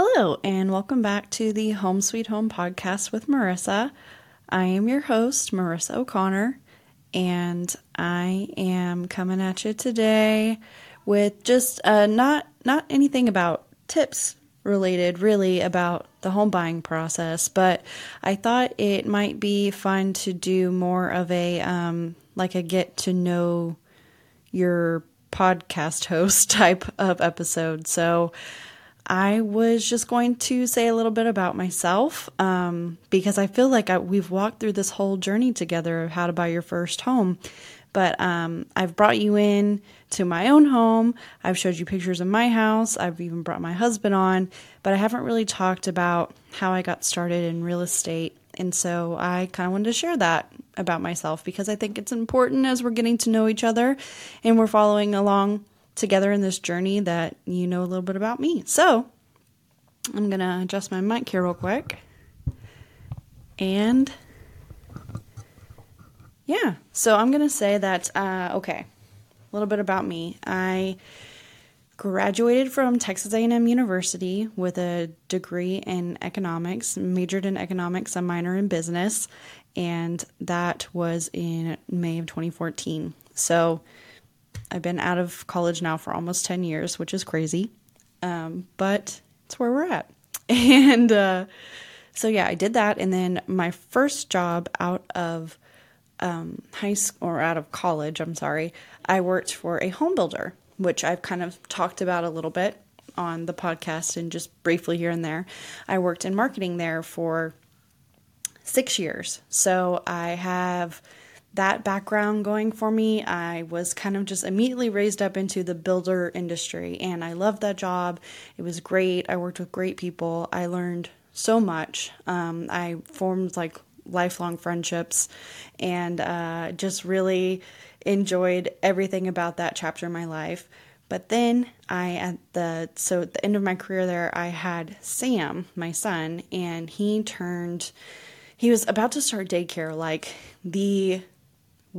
Hello, and welcome back to the Home Sweet Home podcast with Marissa. I am your host, Marissa O'Connor, and I am coming at you today with just uh, not not anything about tips related, really about the home buying process, but I thought it might be fun to do more of a um, like a get to know your podcast host type of episode. So I was just going to say a little bit about myself um, because I feel like I, we've walked through this whole journey together of how to buy your first home. But um, I've brought you in to my own home. I've showed you pictures of my house. I've even brought my husband on, but I haven't really talked about how I got started in real estate. And so I kind of wanted to share that about myself because I think it's important as we're getting to know each other and we're following along together in this journey that you know a little bit about me. So I'm going to adjust my mic here real quick. And yeah, so I'm going to say that, uh, okay, a little bit about me. I graduated from Texas A&M University with a degree in economics, majored in economics, a minor in business, and that was in May of 2014. So I've been out of college now for almost 10 years, which is crazy. Um, but it's where we're at. And uh, so, yeah, I did that. And then my first job out of um, high school or out of college, I'm sorry, I worked for a home builder, which I've kind of talked about a little bit on the podcast and just briefly here and there. I worked in marketing there for six years. So I have that background going for me. I was kind of just immediately raised up into the builder industry and I loved that job. It was great. I worked with great people. I learned so much. Um, I formed like lifelong friendships and uh, just really enjoyed everything about that chapter in my life. But then I at the so at the end of my career there I had Sam, my son, and he turned he was about to start daycare like the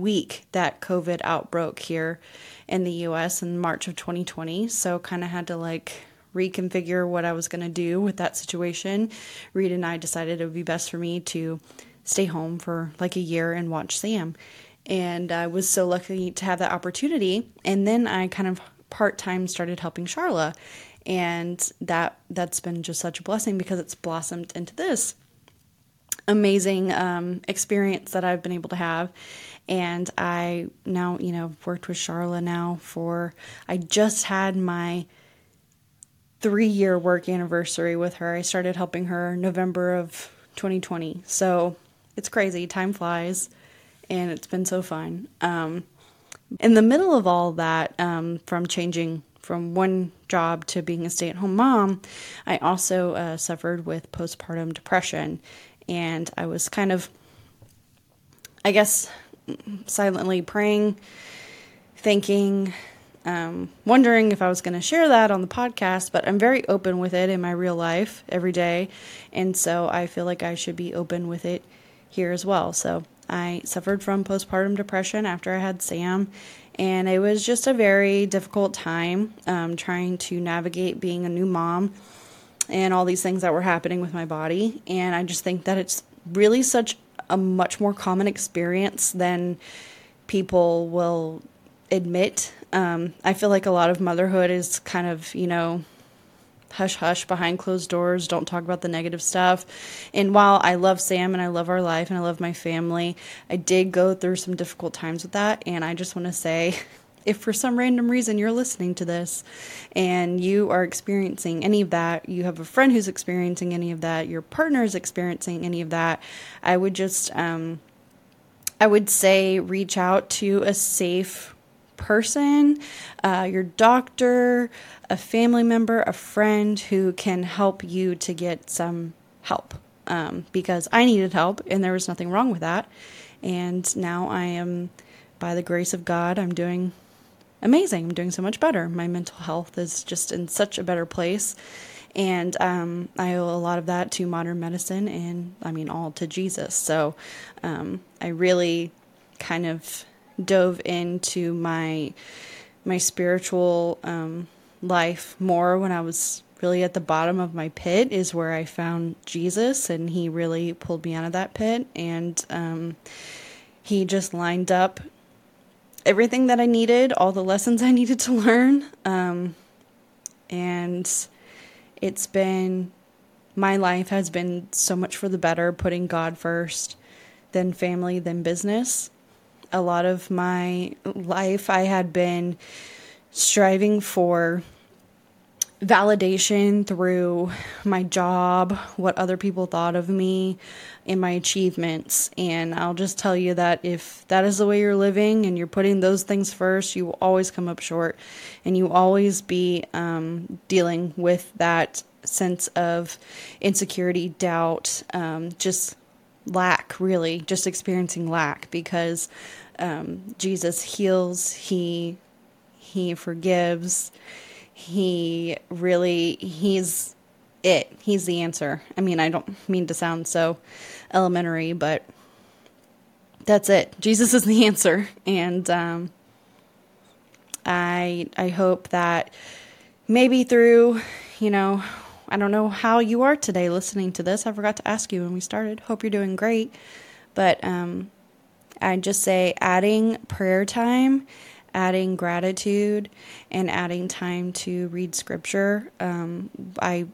week that COVID outbroke here in the US in March of 2020. So, kind of had to like reconfigure what I was going to do with that situation. Reed and I decided it would be best for me to stay home for like a year and watch Sam. And I was so lucky to have that opportunity. And then I kind of part time started helping Charla. And that that's been just such a blessing because it's blossomed into this amazing um, experience that I've been able to have. And I now, you know, worked with Charla now for, I just had my three year work anniversary with her. I started helping her November of 2020. So it's crazy. Time flies and it's been so fun. Um, in the middle of all that, um, from changing from one job to being a stay at home mom, I also uh, suffered with postpartum depression and I was kind of, I guess, silently praying, thinking, um, wondering if I was going to share that on the podcast, but I'm very open with it in my real life every day. And so I feel like I should be open with it here as well. So I suffered from postpartum depression after I had Sam, and it was just a very difficult time um, trying to navigate being a new mom and all these things that were happening with my body. And I just think that it's really such a much more common experience than people will admit. Um, I feel like a lot of motherhood is kind of, you know, hush hush behind closed doors, don't talk about the negative stuff. And while I love Sam and I love our life and I love my family, I did go through some difficult times with that. And I just want to say, if for some random reason you're listening to this and you are experiencing any of that, you have a friend who's experiencing any of that, your partner is experiencing any of that, I would just, um, I would say reach out to a safe person, uh, your doctor, a family member, a friend who can help you to get some help. Um, because I needed help and there was nothing wrong with that. And now I am, by the grace of God, I'm doing amazing. I'm doing so much better. My mental health is just in such a better place. And um, I owe a lot of that to modern medicine and, I mean, all to Jesus. So um, I really kind of dove into my my spiritual um, life more when I was really at the bottom of my pit is where I found Jesus, and He really pulled me out of that pit. And um, He just lined up everything that I needed, all the lessons I needed to learn. Um, and it's been, my life has been so much for the better, putting God first, then family, then business. A lot of my life, I had been striving for validation through my job, what other people thought of me, and my achievements. And I'll just tell you that if that is the way you're living and you're putting those things first, you will always come up short and you always be um, dealing with that sense of insecurity, doubt, um, just lack, really, just experiencing lack because um, Jesus heals, He He forgives he really he's it. He's the answer. I mean, I don't mean to sound so elementary, but that's it. Jesus is the answer, and um, I I hope that maybe through you know I don't know how you are today listening to this. I forgot to ask you when we started. Hope you're doing great, but um, I just say adding prayer time adding gratitude and adding time to read scripture. Um, I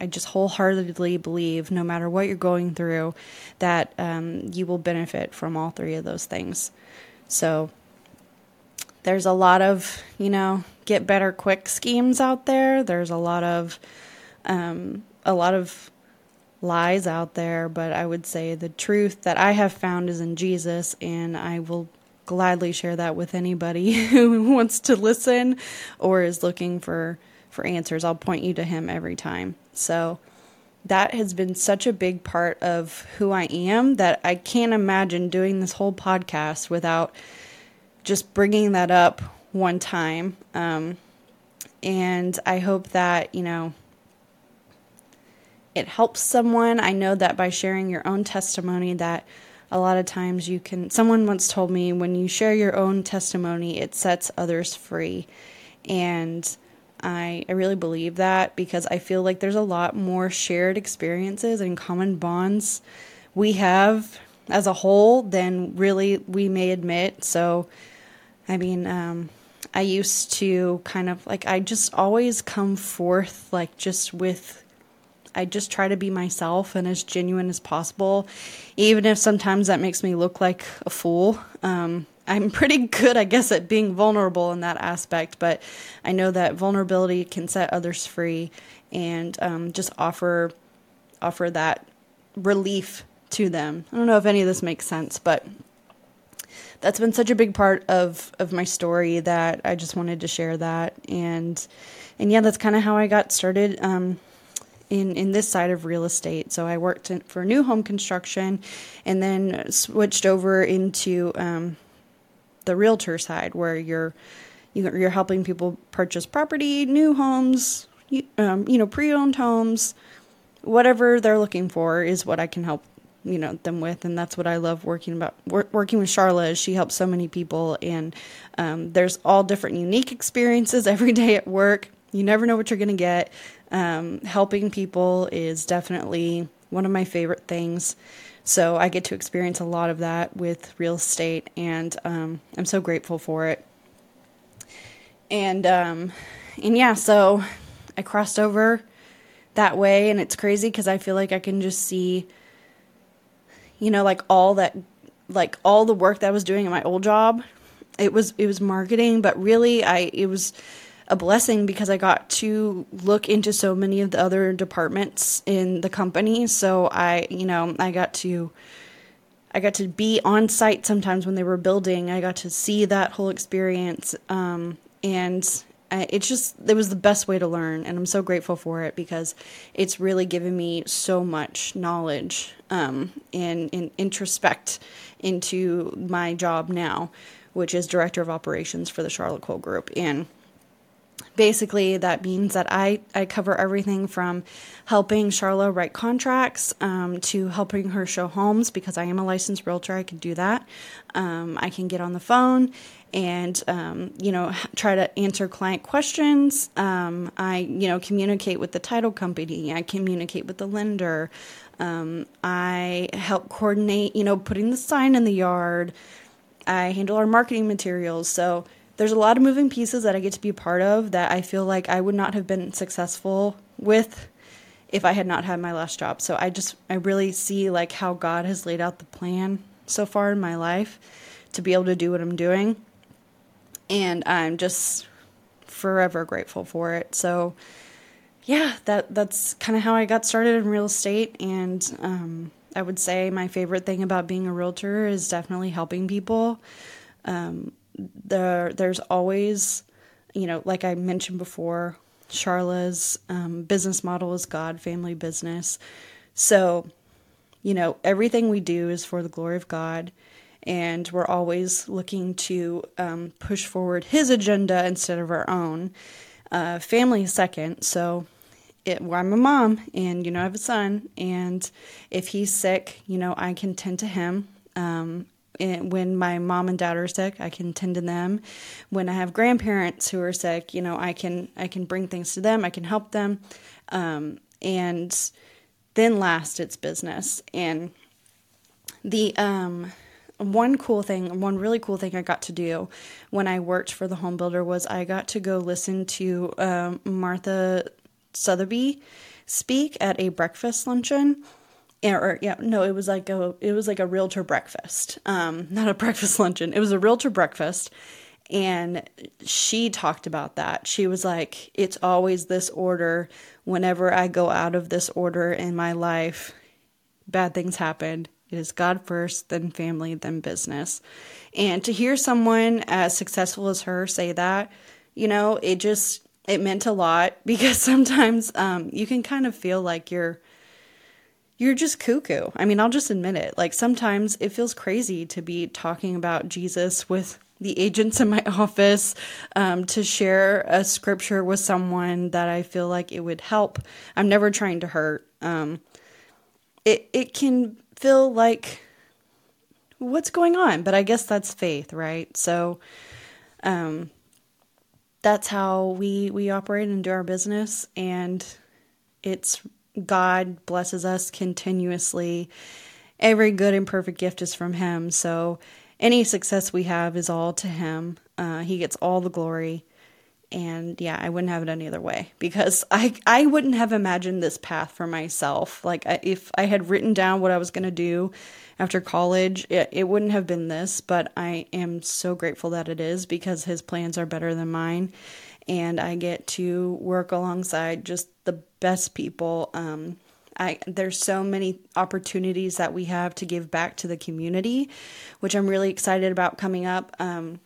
I just wholeheartedly believe, no matter what you're going through, that um, you will benefit from all three of those things. So there's a lot of you know get better quick schemes out there. There's a lot of um, a lot of lies out there, but I would say the truth that I have found is in Jesus, and I will gladly share that with anybody who wants to listen or is looking for for answers. I'll point you to him every time. So that has been such a big part of who I am that I can't imagine doing this whole podcast without just bringing that up one time. Um, and I hope that, you know, it helps someone. I know that by sharing your own testimony that a lot of times you can someone once told me when you share your own testimony it sets others free and I, I really believe that because I feel like there's a lot more shared experiences and common bonds we have as a whole than really we may admit. So, I mean, um, I used to kind of like, I just always come forth like just with I just try to be myself and as genuine as possible, even if sometimes that makes me look like a fool. Um, I'm pretty good, I guess, at being vulnerable in that aspect, but I know that vulnerability can set others free and um, just offer offer that relief to them. I don't know if any of this makes sense, but that's been such a big part of of my story that I just wanted to share that and and yeah, that's kind of how I got started. Um, in, in this side of real estate. So I worked in, for new home construction and then switched over into um, the realtor side where you're you're helping people purchase property, new homes, you, um, you know, pre-owned homes, whatever they're looking for is what I can help you know them with. And that's what i love working about working with charla. She helps so many people and um, there's all different unique experiences every day at work. You never know what you're going to get um, helping people is definitely one of my favorite things. So I get to experience a lot of that with real estate, and um, I'm so grateful for it. And um, and yeah, so I crossed over that way, and it's crazy because I feel like I can just see, you know, like all that, like all the work that I was doing at my old job. It was it was marketing, but really, I it was a blessing because I got to look into so many of the other departments in the company. So I, you know, I got to I got to be on site sometimes when they were building. I got to see that whole experience, um, and it's just it was the best way to learn, and I'm so grateful for it because it's really given me so much knowledge um, and, and introspect into my job now, which is director of operations for the Charlotte Cole Group, and basically that means that I, I cover everything from helping Charla write contracts um, to helping her show homes because I am a licensed realtor. I can do that. Um, I can get on the phone and um, you know try to answer client questions. Um, I you know communicate with the title company. I communicate with the lender. Um, I help coordinate you know putting the sign in the yard. I handle our marketing materials. So there's a lot of moving pieces that I get to be a part of that I feel like I would not have been successful with if I had not had my last job. So I just I really see like how God has laid out the plan so far in my life to be able to do what I'm doing. And I'm just forever grateful for it. So yeah, that that's kind of how I got started in real estate and um, I would say my favorite thing about being a realtor is definitely helping people. Um, there there's always you know like i mentioned before charla's um, business model is god family business so you know everything we do is for the glory of god and we're always looking to um, push forward his agenda instead of our own uh, family second so it, well, I'm a mom and, you know, I have a son. And if he's sick, you know, I can tend to him. Um, when my mom and dad are sick, I can tend to them. When I have grandparents who are sick, you know, I can I can bring things to them. I can help them, um, and then last, it's business. And the um, one cool thing, one really cool thing I got to do when I worked for the home builder was I got to go listen to um, Martha Sotheby speak at a breakfast luncheon or yeah, no, it was like a it was like a realtor breakfast, um, not a breakfast luncheon. It was a realtor breakfast, and she talked about that. She was like, "It's always this order. Whenever I go out of this order in my life, bad things happen. It is God first, then family, then business." And to hear someone as successful as her say that, you know, it just it meant a lot because sometimes um, you can kind of feel like you're you're just cuckoo. I mean, I'll just admit it. Like sometimes it feels crazy to be talking about Jesus with the agents in my office, um, to share a scripture with someone that I feel like it would help. I'm never trying to hurt. Um, it it can feel like what's going on, but I guess that's faith, right? So, um, that's how we we operate and do our business, and it's God blesses us continuously. Every good and perfect gift is from Him. So any success we have is all to Him. Uh, he gets all the glory. And yeah, I wouldn't have it any other way because I I wouldn't have imagined this path for myself. Like if I had written down what I was going to do after college, it, it wouldn't have been this. But I am so grateful that it is because His plans are better than mine and I get to work alongside just the best people. Um, I, there's so many opportunities that we have to give back to the community, which I'm really excited about coming up. Um,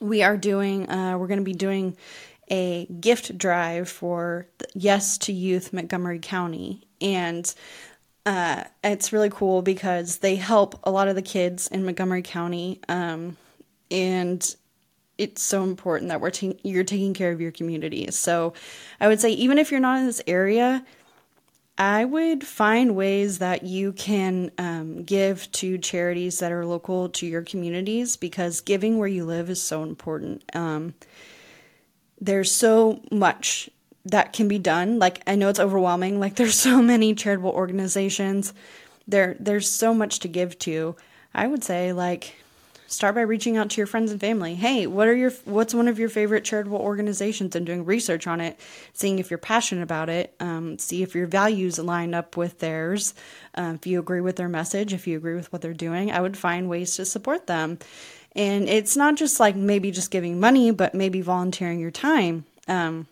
we are doing, uh, we're going to be doing a gift drive for Yes to Youth Montgomery County. And uh, it's really cool because they help a lot of the kids in Montgomery County. Um, and it's so important that we're ta- you're taking care of your community. So I would say even if you're not in this area, I would find ways that you can um, give to charities that are local to your communities because giving where you live is so important. Um, there's so much that can be done. Like I know it's overwhelming. Like there's so many charitable organizations. There there's so much to give to. I would say like start by reaching out to your friends and family. Hey, what are your what's one of your favorite charitable organizations and doing research on it, seeing if you're passionate about it, um, see if your values line up with theirs. Uh, if you agree with their message, if you agree with what they're doing, I would find ways to support them. And it's not just like maybe just giving money, but maybe volunteering your time. Um,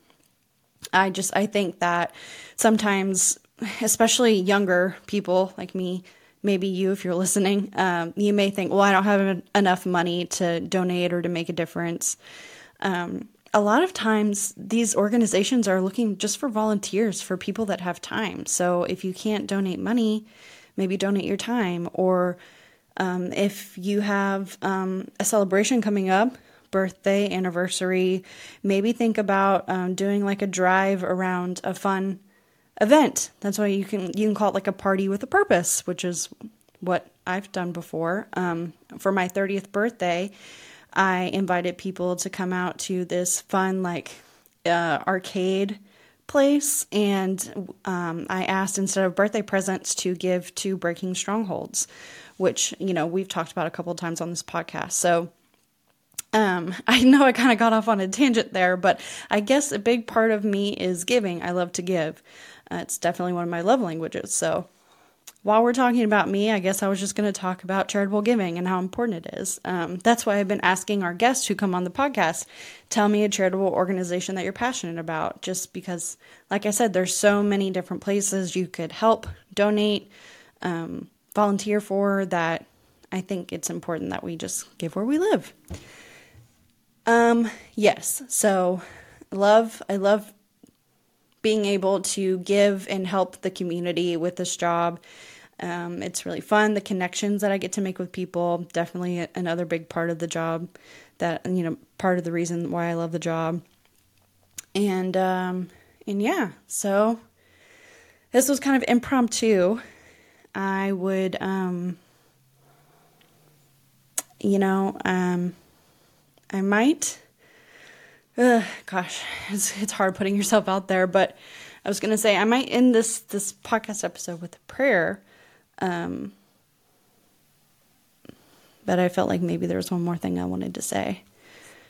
I just I think that sometimes, especially younger people like me, maybe you, if you're listening, um, you may think, well, I don't have enough money to donate or to make a difference. Um, a lot of times, these organizations are looking just for volunteers, for people that have time. So if you can't donate money, maybe donate your time. Or um, if you have um, a celebration coming up, birthday, anniversary, maybe think about um, doing like a drive around a fun event. That's why you can you can call it like a party with a purpose, which is what I've done before. Um, for my 30th birthday, I invited people to come out to this fun like uh, arcade place, and um, I asked instead of birthday presents to give to Breaking Strongholds, which you know we've talked about a couple of times on this podcast. So. Um, I know I kind of got off on a tangent there, but I guess a big part of me is giving. I love to give. Uh, it's definitely one of my love languages. So while we're talking about me, I guess I was just going to talk about charitable giving and how important it is. Um, that's why I've been asking our guests who come on the podcast, tell me a charitable organization that you're passionate about. Just because, like I said, there's so many different places you could help, donate, um, volunteer for that I think it's important that we just give where we live. Um, yes, so love, I love being able to give and help the community with this job um, it's really fun. The connections that I get to make with people, definitely another big part of the job. That you know, part of the reason why I love the job. And um, and yeah, so this was kind of impromptu. I would, um, you know, um, I might. Gosh, it's it's hard putting yourself out there, but I was gonna say I might end this this podcast episode with a prayer um, but I felt like maybe there was one more thing I wanted to say.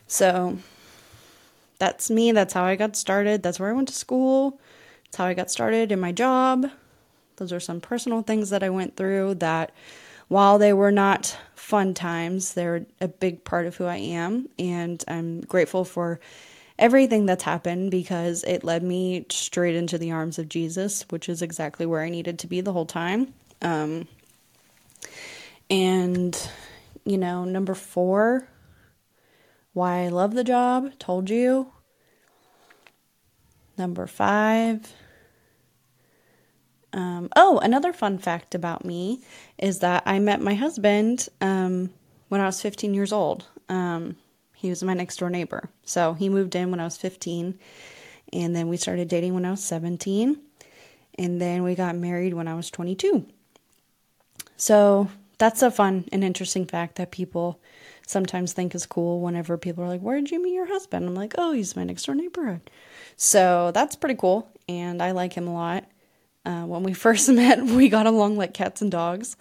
So that's me. That's how I got started. That's where I went to school. That's how I got started in my job. Those are some personal things that I went through that, while they were not fun times, they're a big part of who I am. And I'm grateful for everything that's happened because it led me straight into the arms of Jesus, which is exactly where I needed to be the whole time. Um, and, you know, number four, why I love the job, told you. Number five, um, oh, another fun fact about me is that I met my husband um, when I was 15 years old. Um, he was my next door neighbor. So he moved in when I was 15, and then we started dating when I was 17, and then we got married when I was 22. So that's a fun and interesting fact that people sometimes think is cool whenever people are like, Where did you meet your husband? I'm like, Oh, he's my next door neighborhood. So that's pretty cool. And I like him a lot. Uh, when we first met, we got along like cats and dogs.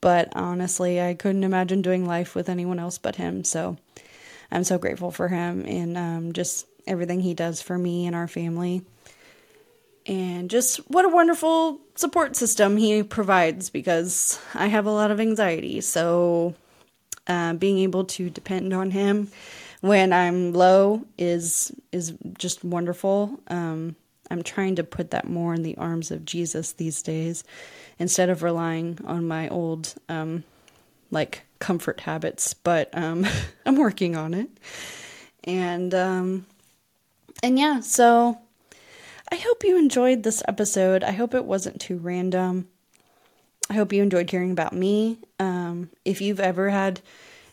But honestly, I couldn't imagine doing life with anyone else but him. So I'm so grateful for him and um, just everything he does for me and our family and just what a wonderful support system he provides because I have a lot of anxiety. So, uh, being able to depend on him when I'm low is is just wonderful. Um, I'm trying to put that more in the arms of Jesus these days instead of relying on my old um, like comfort habits. But um, I'm working on it, and um, and yeah, so I hope you enjoyed this episode. I hope it wasn't too random. I hope you enjoyed hearing about me. Um, if you've ever had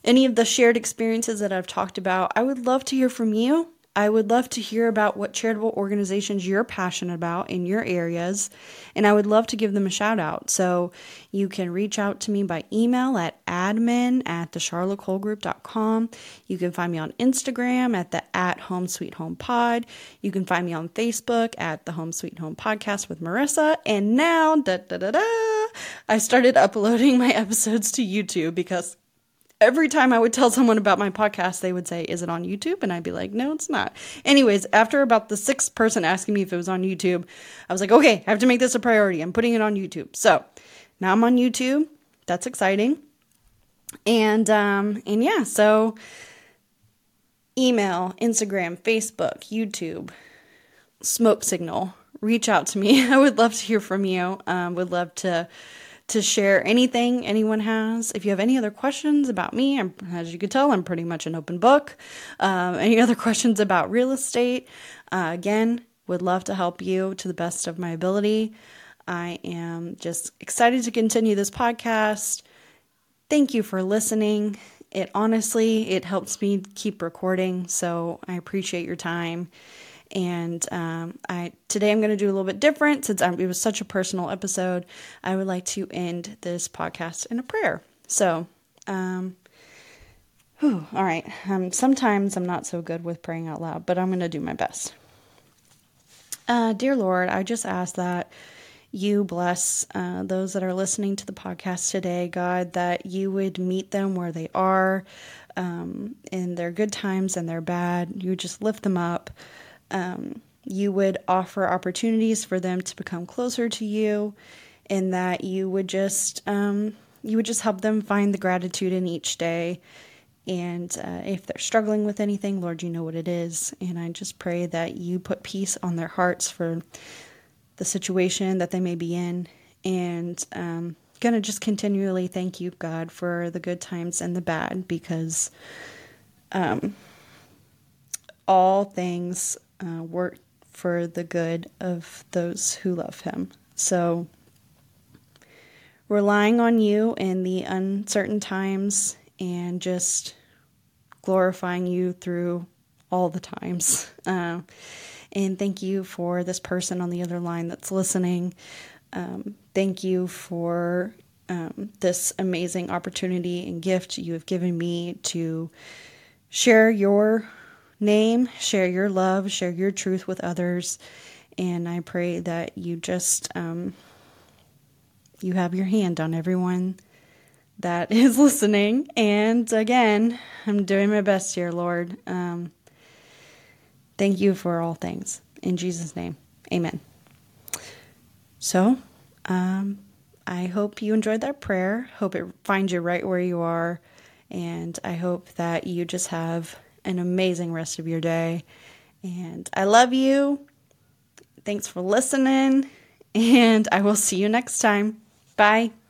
any of the shared experiences that I've talked about, I would love to hear from you. I would love to hear about what charitable organizations you're passionate about in your areas, and I would love to give them a shout out. So you can reach out to me by email at admin at thecharlottecolegroup.com. You can find me on Instagram at the at home sweet home pod. You can find me on Facebook at the home sweet home podcast with Marissa. And now, da da da da, I started uploading my episodes to YouTube because every time I would tell someone about my podcast, they would say, Is it on YouTube? And I'd be like, No, it's not. Anyways, after about the sixth person asking me if it was on YouTube, I was like, Okay, I have to make this a priority. I'm putting it on YouTube. So now I'm on YouTube. That's exciting. And um, and yeah, so email, Instagram, Facebook, YouTube, smoke signal. Reach out to me. I would love to hear from you. Um, would love to to share anything anyone has. If you have any other questions about me, I'm, as you can tell, I'm pretty much an open book. Um, any other questions about real estate, uh, again, would love to help you to the best of my ability. I am just excited to continue this podcast. Thank you for listening. it honestly it helps me keep recording. So I appreciate your time. And um, I today I'm going to do a little bit different since I'm, it was such a personal episode. I would like to end this podcast in a prayer. So, um, whew, all right. Um, sometimes I'm not so good with praying out loud, but I'm going to do my best. Uh, dear Lord, I just ask that you bless uh, those that are listening to the podcast today, God, that you would meet them where they are um, in their good times and their bad. You just lift them up. Um, you would offer opportunities for them to become closer to you, and that you would just um, you would just help them find the gratitude in each day. And uh, if they're struggling with anything, Lord, you know what it is. And I just pray that you put peace on their hearts for the situation that they may be in. And um, gonna just continually thank you, God, for the good times and the bad, because um, all things uh, work for the good of those who love Him. So, relying on you in the uncertain times and just glorifying you through all the times. Uh, and thank you for this person on the other line that's listening. Um, thank you for um, this amazing opportunity and gift you have given me to share your name, share your love, share your truth with others. And I pray that you just um, you have your hand on everyone that is listening. And again, I'm doing my best here, Lord. Um, thank you for all things. In Jesus' name, amen. So, um, I hope you enjoyed that prayer. Hope it finds you right where you are. And I hope that you just have an amazing rest of your day. And I love you. Thanks for listening. And I will see you next time. Bye.